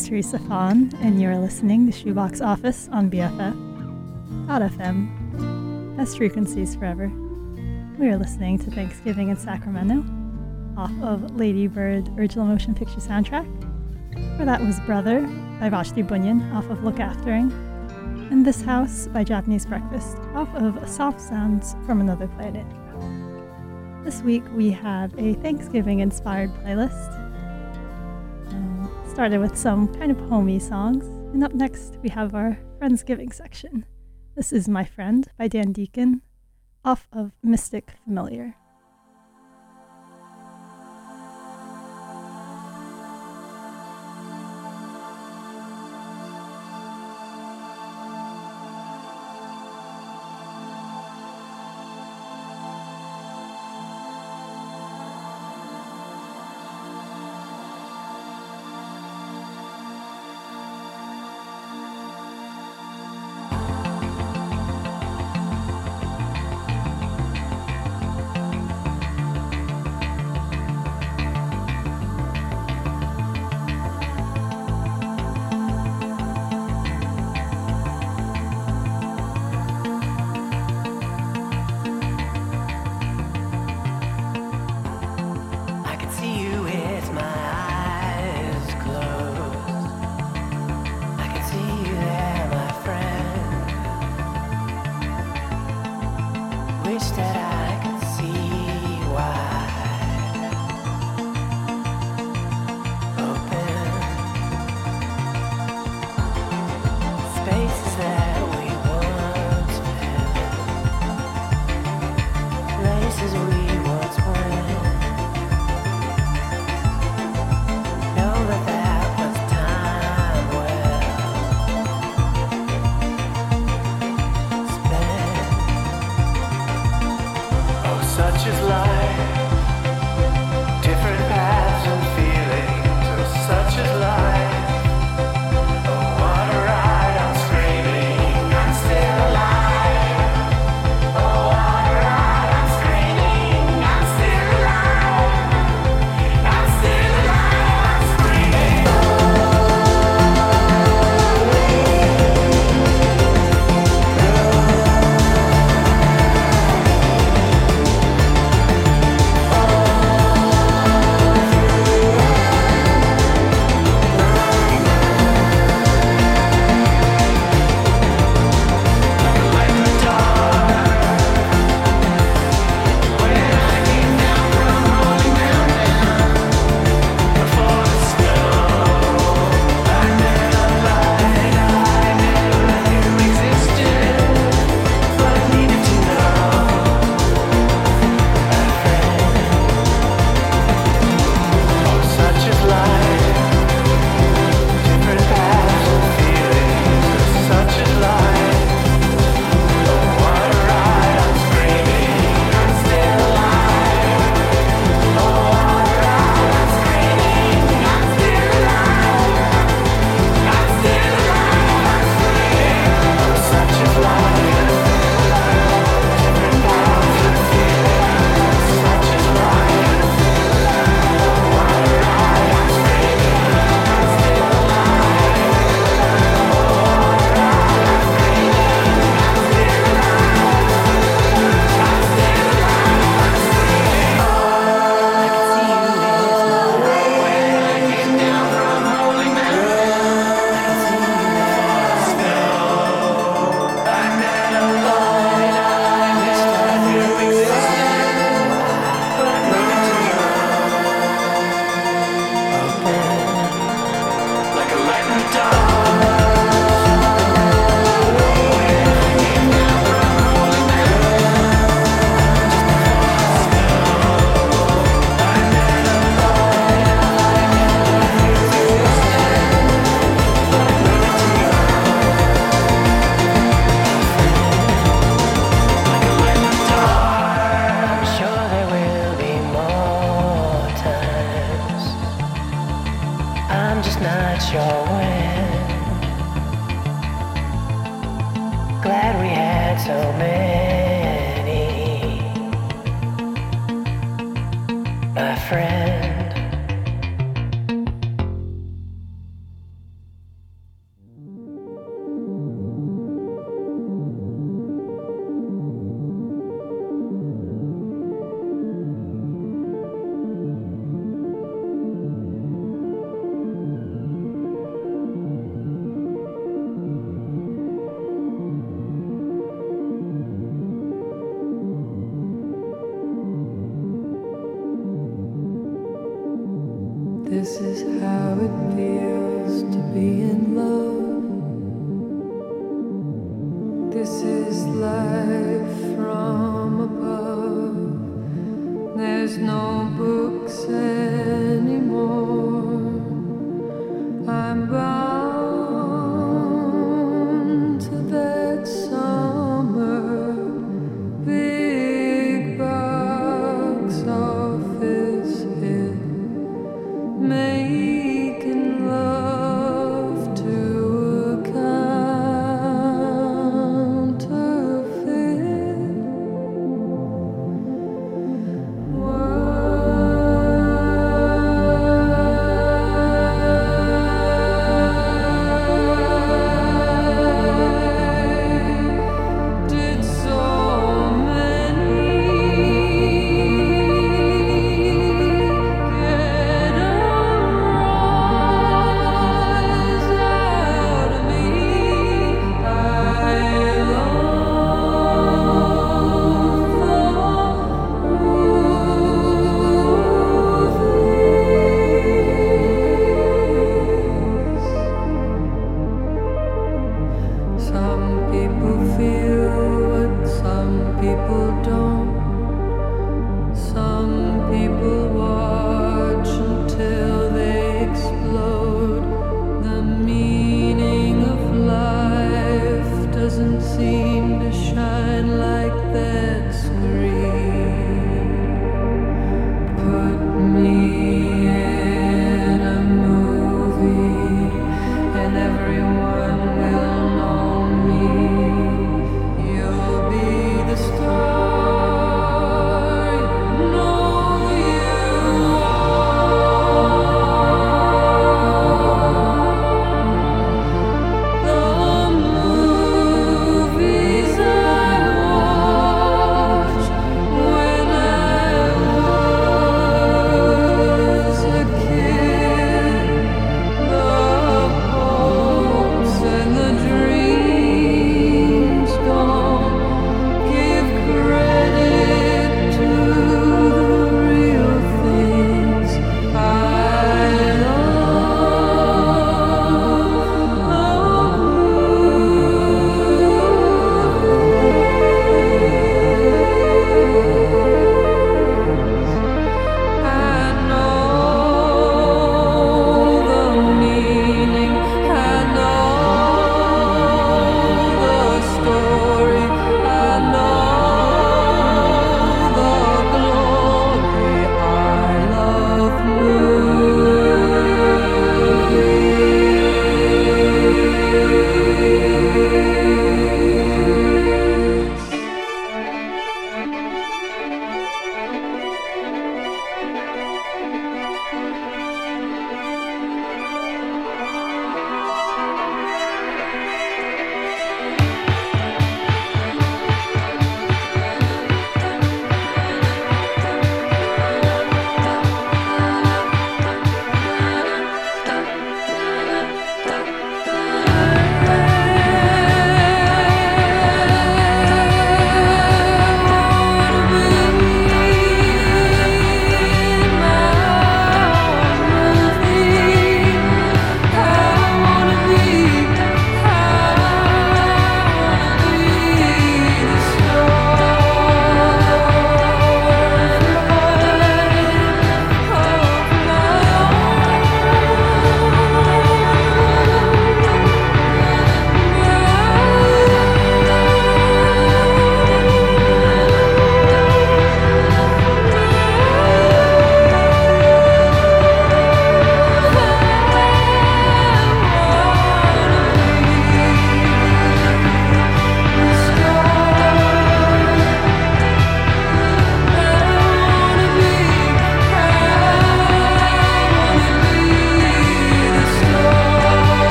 is Teresa Fawn, and you're listening to Shoebox Office on BFF.fm. Best frequencies forever. We are listening to Thanksgiving in Sacramento off of Lady Bird original motion picture soundtrack. For that was Brother by Vashti Bunyan off of Lookaftering, and This House by Japanese Breakfast off of Soft Sounds from Another Planet. This week we have a Thanksgiving inspired playlist. Started with some kind of homey songs, and up next we have our Friendsgiving section. This is My Friend by Dan Deacon off of Mystic Familiar.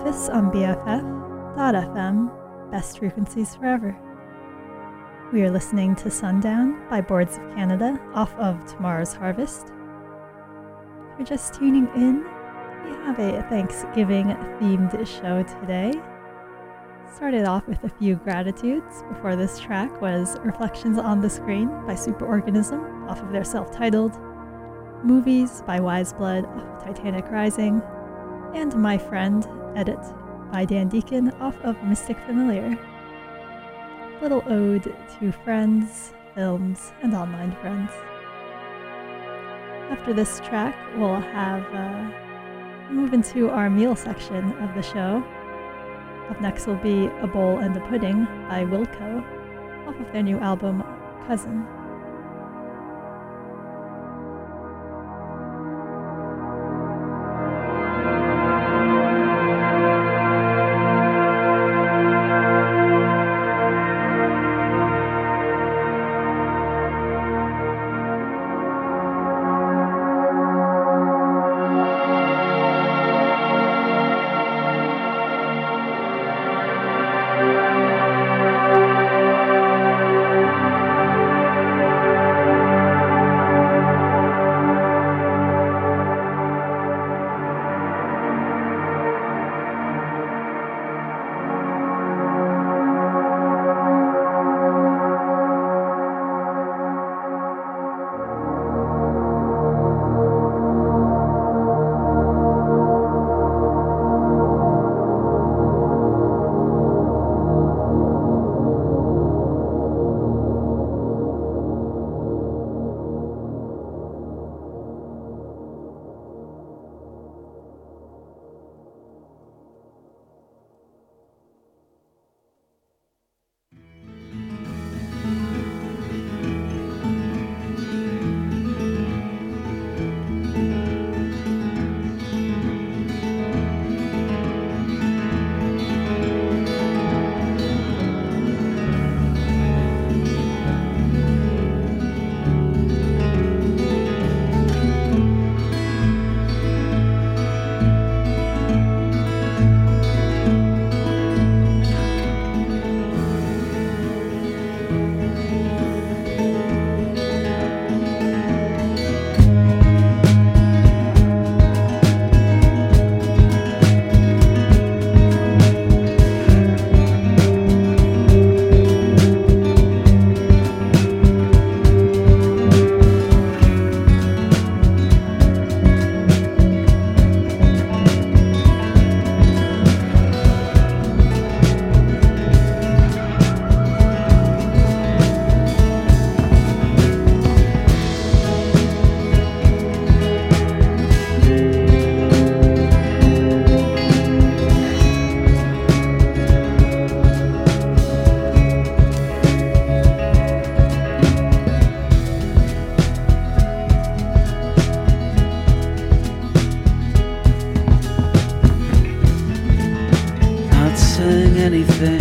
Office on BFF.FM, best frequencies forever. We are listening to Sundown by Boards of Canada off of Tomorrow's Harvest. If you're just tuning in, we have a Thanksgiving themed show today. Started off with a few gratitudes before this track was Reflections on the Screen by Superorganism off of their self titled, Movies by Weyes Blood off of Titanic Rising, and My Friend, edit by Dan Deacon off of Mystic Familiar. Little ode to friends, films, and online friends. After this track, we'll have uh, move into our meal section of the show. Up next will be A Bowl and a Pudding by Wilco off of their new album, Cousin. Still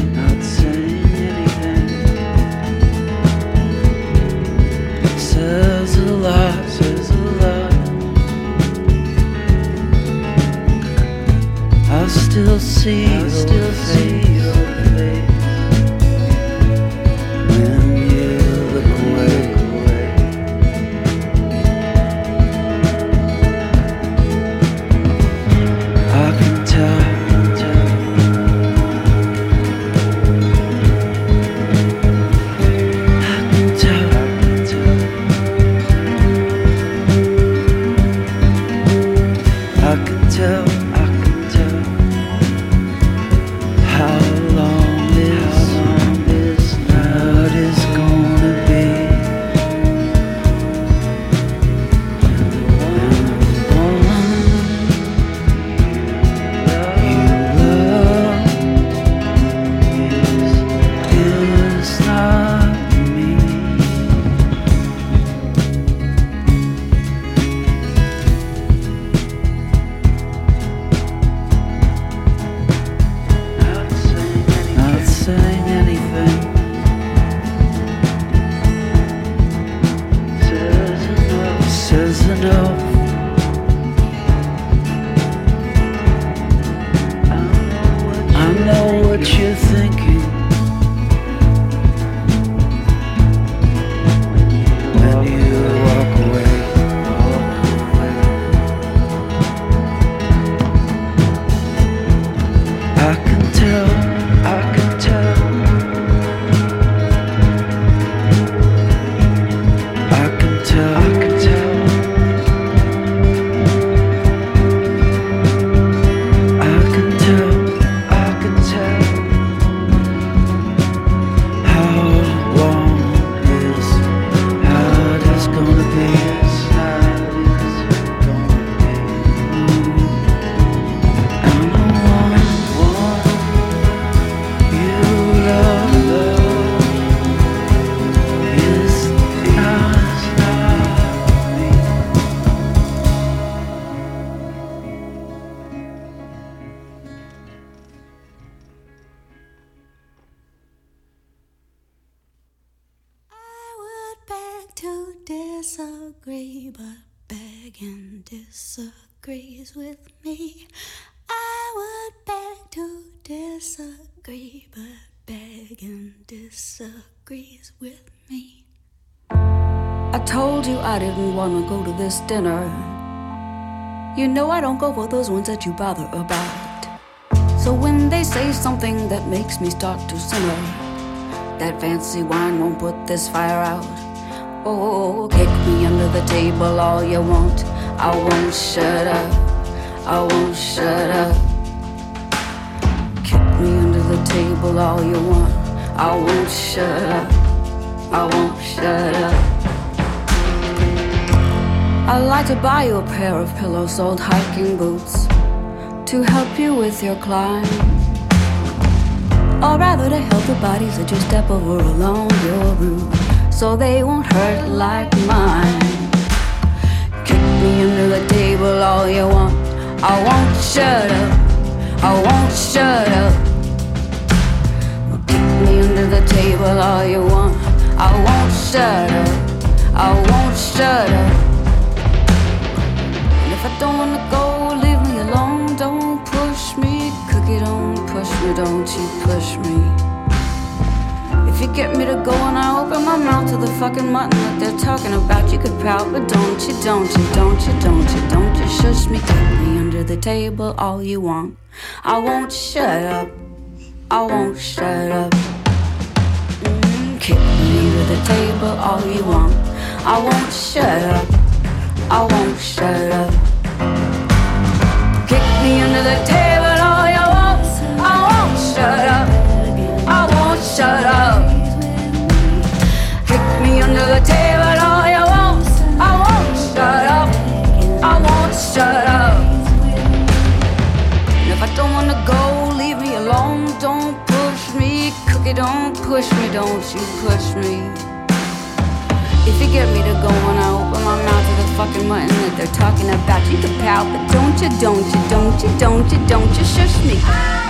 disagree, but begging disagrees with me. I would beg to disagree, but begging disagrees with me. I told you I didn't wanna go to this dinner. You know I don't go for those ones that you bother about. So when they say something that makes me start to simmer, that fancy wine won't put this fire out. Oh, kick me under the table all you want. I won't shut up. I won't shut up. Kick me under the table all you want. I won't shut up. I won't shut up. I'd like to buy you a pair of pillows, old hiking boots to help you with your climb. Or rather, to help the bodies that you step over along your route so they won't hurt like mine. Kick me under the table all you want. I won't shut up. I won't shut up. Kick me under the table all you want. I won't shut up. I won't shut up. And if I don't wanna go, leave me alone. Don't push me, cookie. Don't push me. Don't you push me. If you get me to go and I open my mouth to the fucking mutton that they're talking about, you could pout, but don't you, don't you, don't you, don't you, don't you shush me, kick me under the table all you want. I won't shut up. I won't shut up. Mm, kick me under the table all you want. I won't shut up. I won't shut up. Get me to go and I open my mouth to the fucking mutton that they're talking about, you can pout, but don't you, don't you, don't you, don't you, don't you shush me.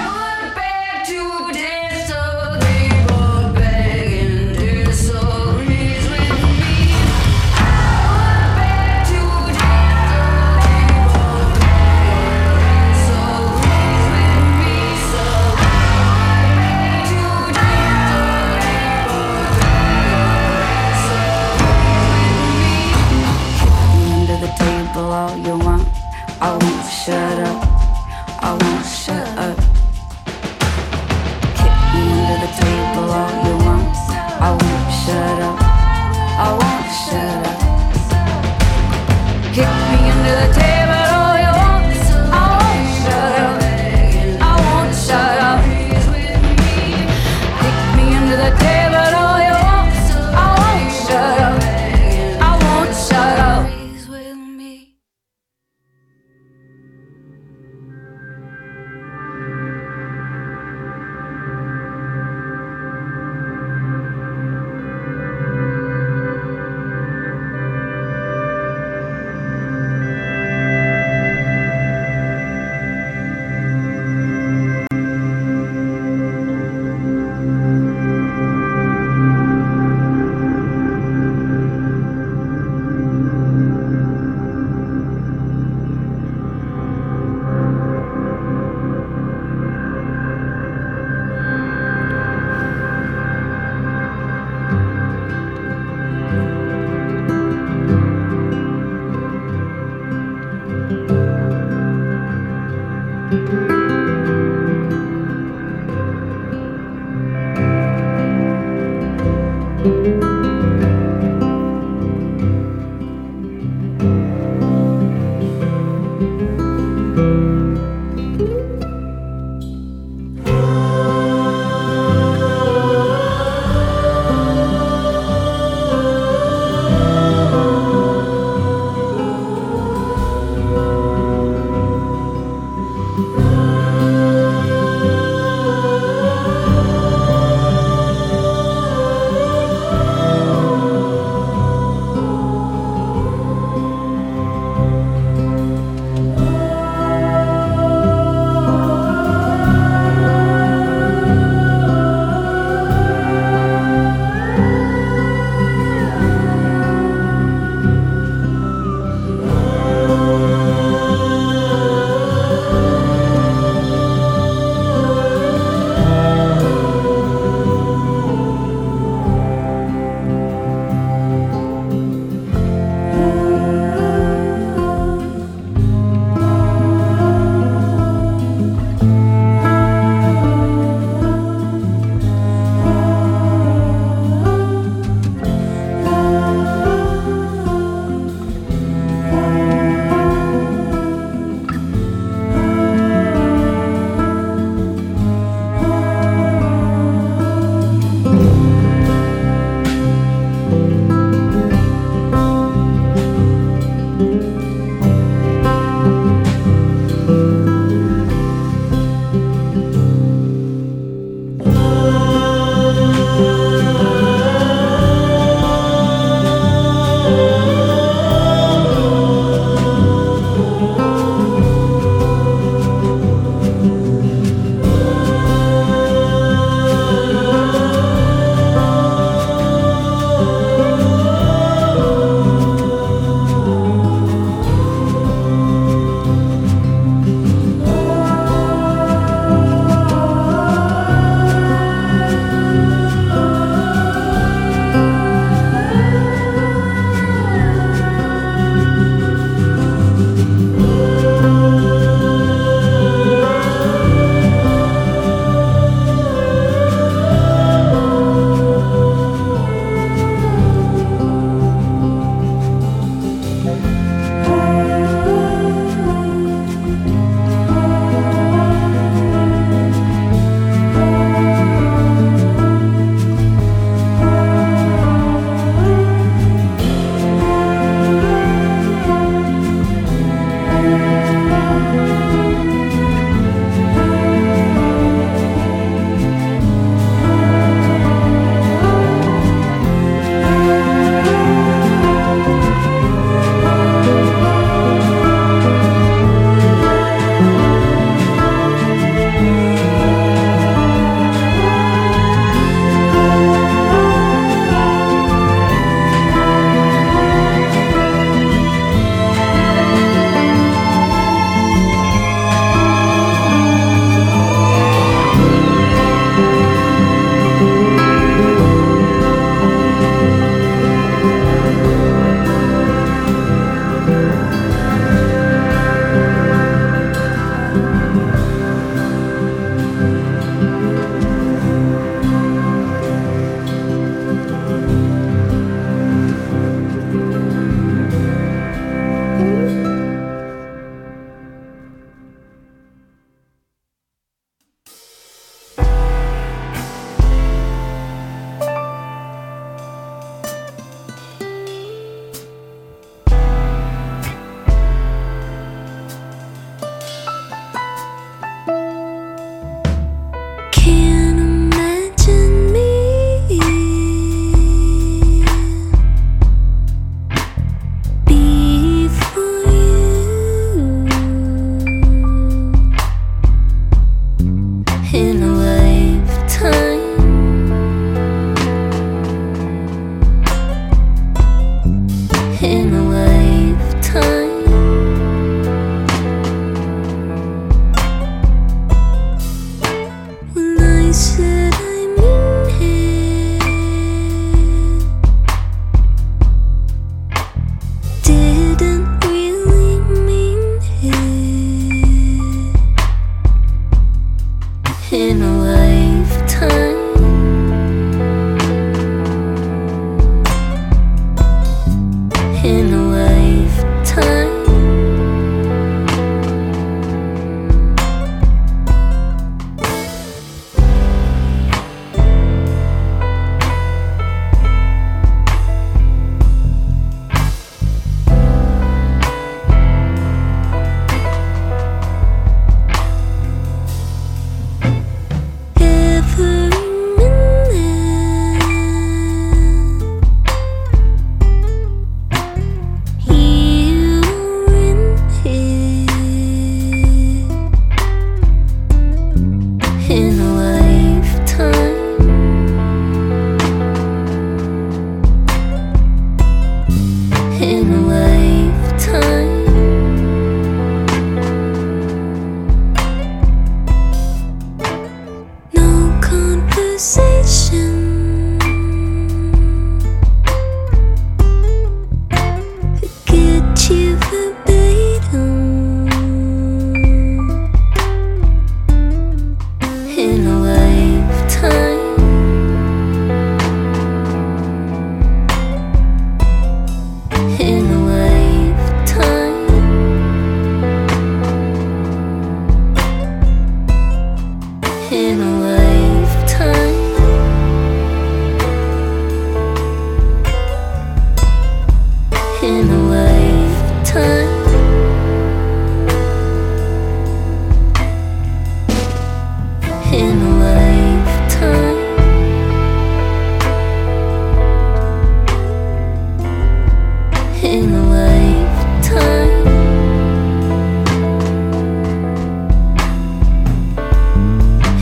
in the world.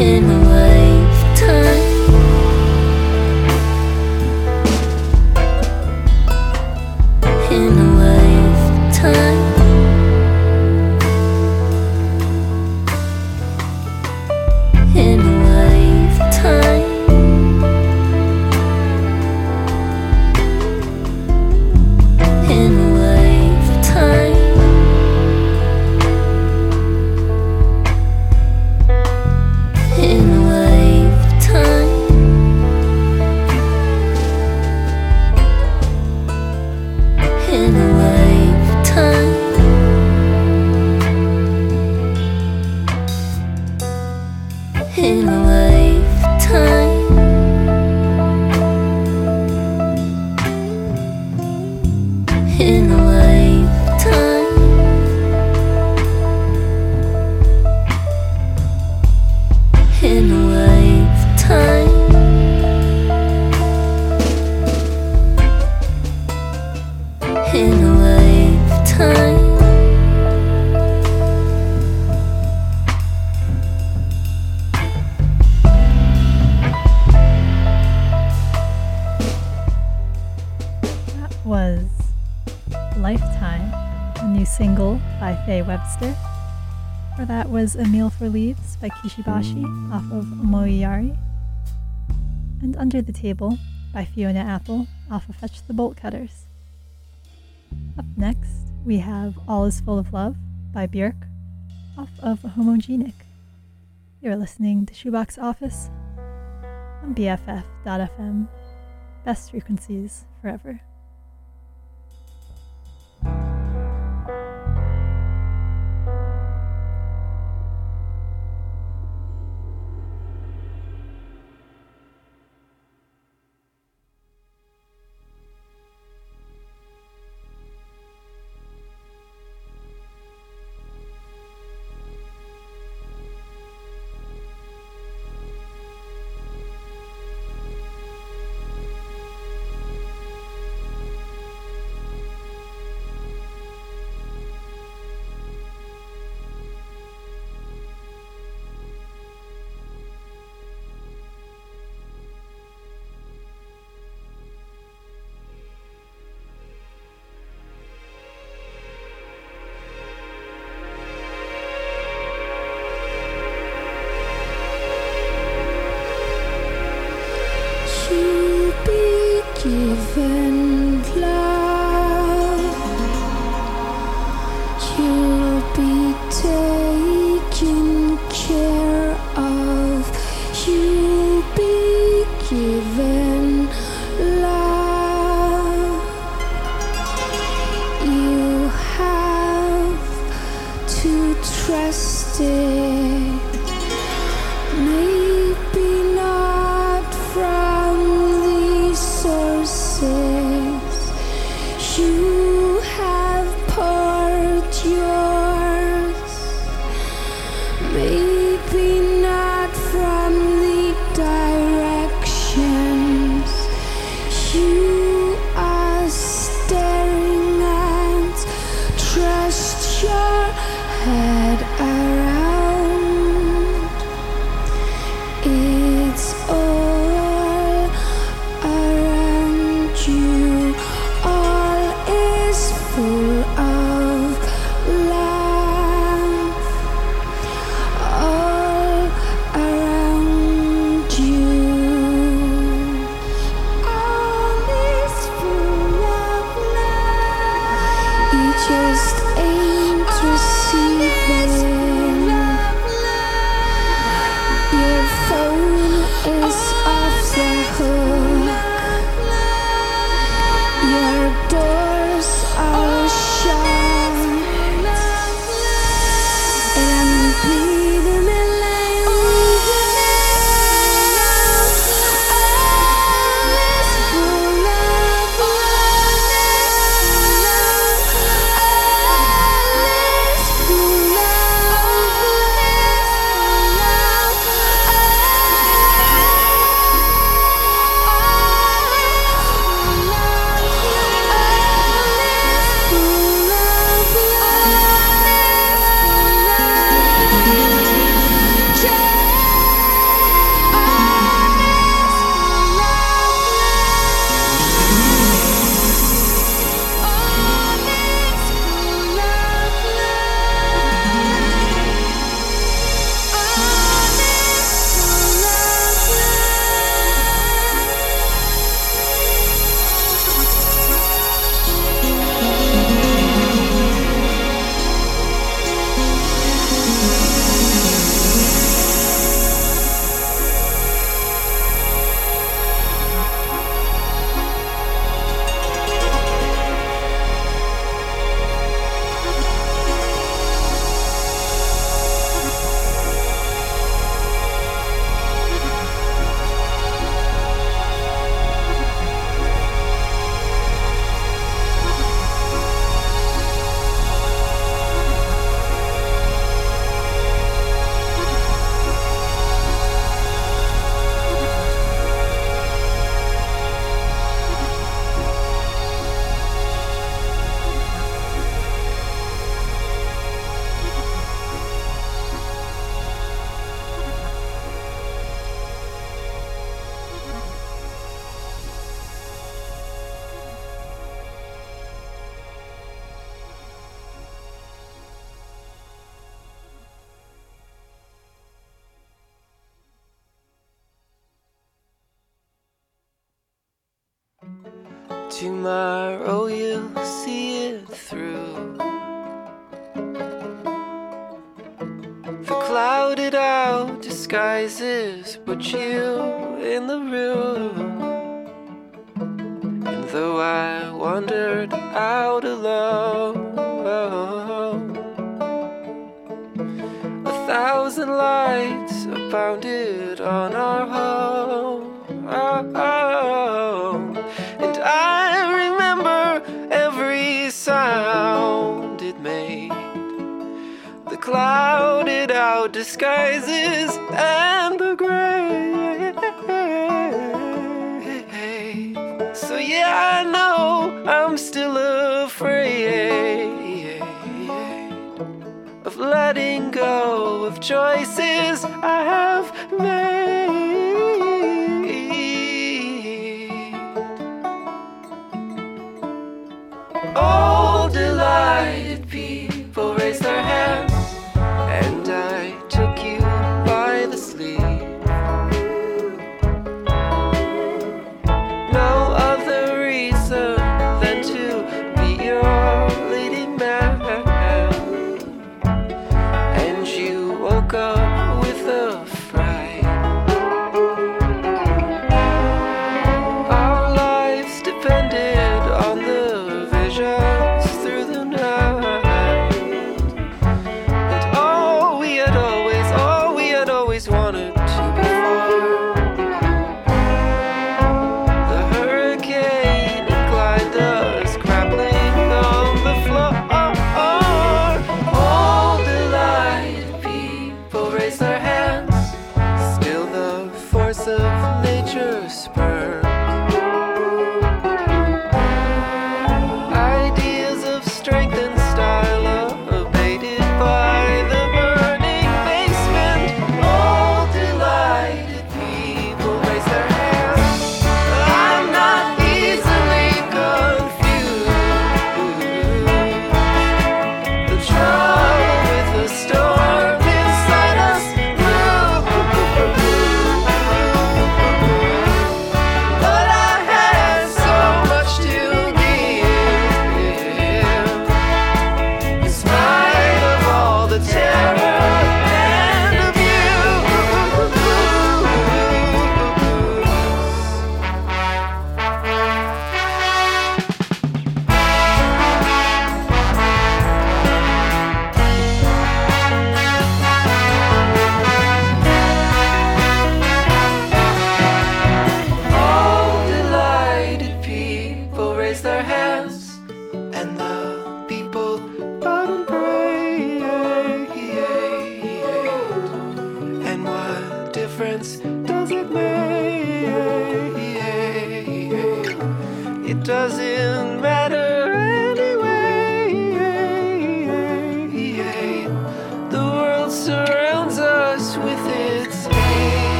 in away. Was A Meal for Leaves by Kishi Bashi mm. off of Omoiyari, and Under the Table by Fiona Apple off of Fetch the Bolt Cutters. Up next, we have All Is Full of Love by Björk off of Homogenic. You're listening to Shoebox Office on BFF.fm. Best frequencies forever. Tomorrow you'll see it through. The clouded out disguises put you in the room. And though I wandered out alone, a thousand lights abounded on our. disguises and the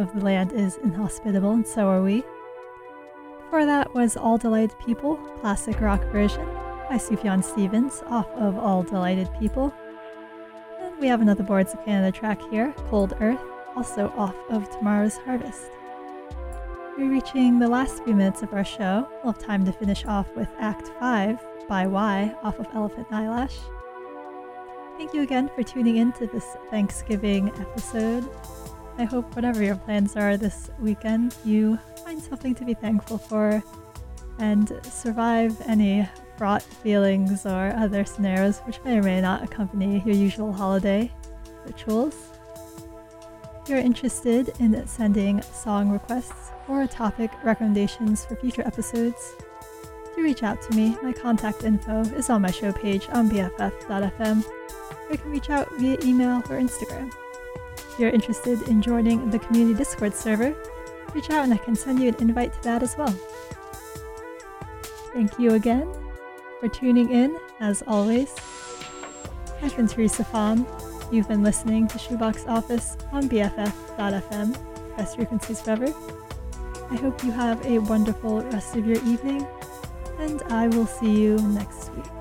of The Land is Inhospitable and So Are We. Before that was All Delighted People, classic rock version by Sufjan Stevens off of All Delighted People. And we have another Boards of Canada track here, Cold Earth, also off of Tomorrow's Harvest. We're reaching the last few minutes of our show. We'll have time to finish off with Act 5 by Y off of Elephant Eyelash. Thank you again for tuning in to this Thanksgiving episode. I hope whatever your plans are this weekend, you find something to be thankful for and survive any fraught feelings or other scenarios which may or may not accompany your usual holiday rituals. If you're interested in sending song requests or topic recommendations for future episodes, do reach out to me. My contact info is on my show page on BFF.fm, or you can reach out via email or Instagram. You're interested in joining the community Discord server, reach out and I can send you an invite to that as well. Thank you again for tuning in, as always. I've been Teresa Fawn. You've been listening to Shoebox Office on BFF.fm, best frequencies forever. I hope you have a wonderful rest of your evening, and I will see you next week.